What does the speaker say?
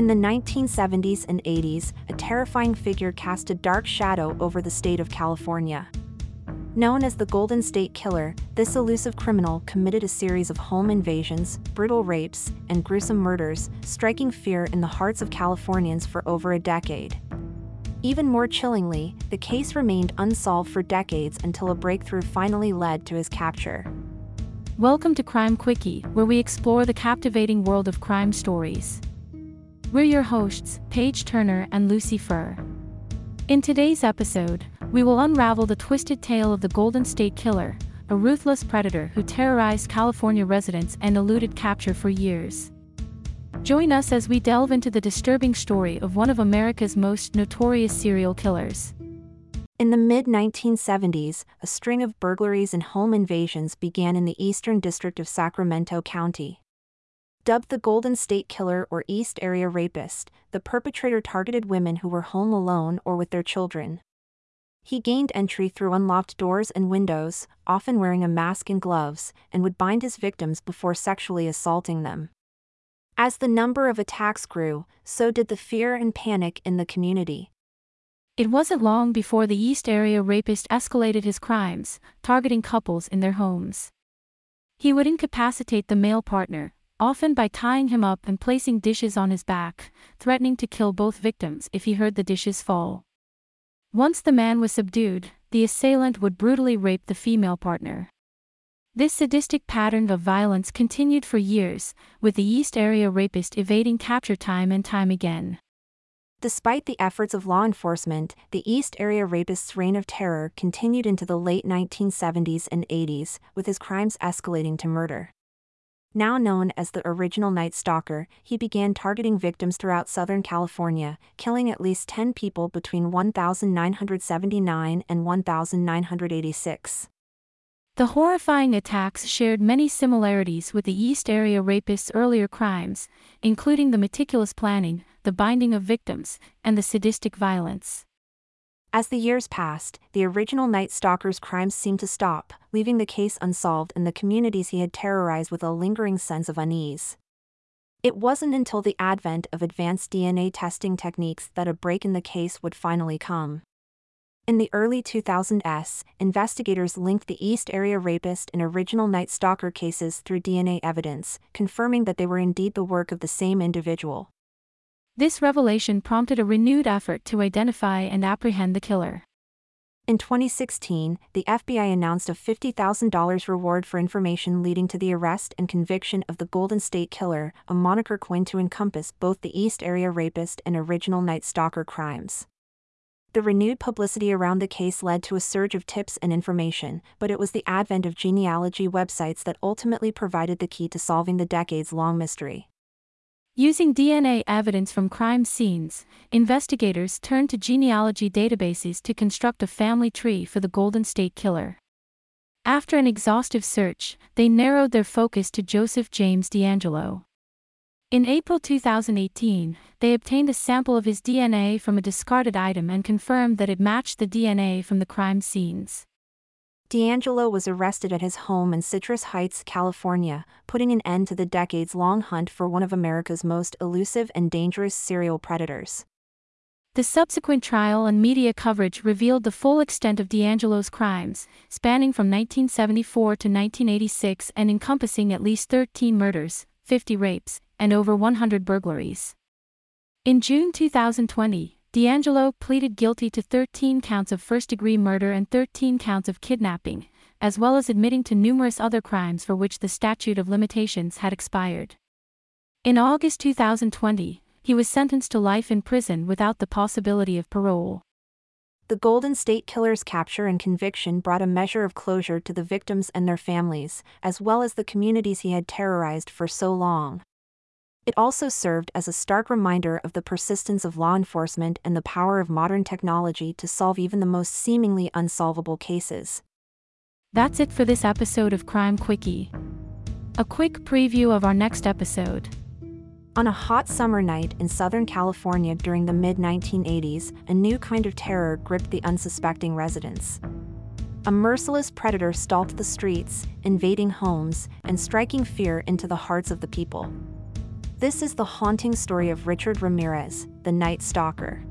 In the 1970s and 80s, a terrifying figure cast a dark shadow over the state of California. Known as the Golden State Killer, this elusive criminal committed a series of home invasions, brutal rapes, and gruesome murders, striking fear in the hearts of Californians for over a decade. Even more chillingly, the case remained unsolved for decades until a breakthrough finally led to his capture. Welcome to Crime Quickie, where we explore the captivating world of crime stories. We're your hosts, Paige Turner and Lucy Fur. In today's episode, we will unravel the twisted tale of the Golden State Killer, a ruthless predator who terrorized California residents and eluded capture for years. Join us as we delve into the disturbing story of one of America's most notorious serial killers. In the mid 1970s, a string of burglaries and home invasions began in the eastern district of Sacramento County. Dubbed the Golden State Killer or East Area Rapist, the perpetrator targeted women who were home alone or with their children. He gained entry through unlocked doors and windows, often wearing a mask and gloves, and would bind his victims before sexually assaulting them. As the number of attacks grew, so did the fear and panic in the community. It wasn't long before the East Area rapist escalated his crimes, targeting couples in their homes. He would incapacitate the male partner, often by tying him up and placing dishes on his back, threatening to kill both victims if he heard the dishes fall. Once the man was subdued, the assailant would brutally rape the female partner. This sadistic pattern of violence continued for years, with the East Area rapist evading capture time and time again. Despite the efforts of law enforcement, the East Area rapist's reign of terror continued into the late 1970s and 80s, with his crimes escalating to murder. Now known as the original Night Stalker, he began targeting victims throughout Southern California, killing at least 10 people between 1979 and 1986. The horrifying attacks shared many similarities with the East Area rapist's earlier crimes, including the meticulous planning, the binding of victims, and the sadistic violence. As the years passed, the original Night Stalker's crimes seemed to stop, leaving the case unsolved and the communities he had terrorized with a lingering sense of unease. It wasn't until the advent of advanced DNA testing techniques that a break in the case would finally come. In the early 2000s, investigators linked the East Area Rapist and original Night Stalker cases through DNA evidence, confirming that they were indeed the work of the same individual. This revelation prompted a renewed effort to identify and apprehend the killer. In 2016, the FBI announced a $50,000 reward for information leading to the arrest and conviction of the Golden State Killer, a moniker coined to encompass both the East Area Rapist and original Night Stalker crimes. The renewed publicity around the case led to a surge of tips and information, but it was the advent of genealogy websites that ultimately provided the key to solving the decades long mystery. Using DNA evidence from crime scenes, investigators turned to genealogy databases to construct a family tree for the Golden State Killer. After an exhaustive search, they narrowed their focus to Joseph James DeAngelo. In April 2018, they obtained a sample of his DNA from a discarded item and confirmed that it matched the DNA from the crime scenes. DeAngelo was arrested at his home in Citrus Heights, California, putting an end to the decades long hunt for one of America's most elusive and dangerous serial predators. The subsequent trial and media coverage revealed the full extent of DeAngelo's crimes, spanning from 1974 to 1986 and encompassing at least 13 murders, 50 rapes, and over 100 burglaries. In June 2020, DeAngelo pleaded guilty to 13 counts of first degree murder and 13 counts of kidnapping, as well as admitting to numerous other crimes for which the statute of limitations had expired. In August 2020, he was sentenced to life in prison without the possibility of parole. The Golden State Killer's capture and conviction brought a measure of closure to the victims and their families, as well as the communities he had terrorized for so long. It also served as a stark reminder of the persistence of law enforcement and the power of modern technology to solve even the most seemingly unsolvable cases. That's it for this episode of Crime Quickie. A quick preview of our next episode. On a hot summer night in Southern California during the mid 1980s, a new kind of terror gripped the unsuspecting residents. A merciless predator stalked the streets, invading homes, and striking fear into the hearts of the people. This is the haunting story of Richard Ramirez, the Night Stalker.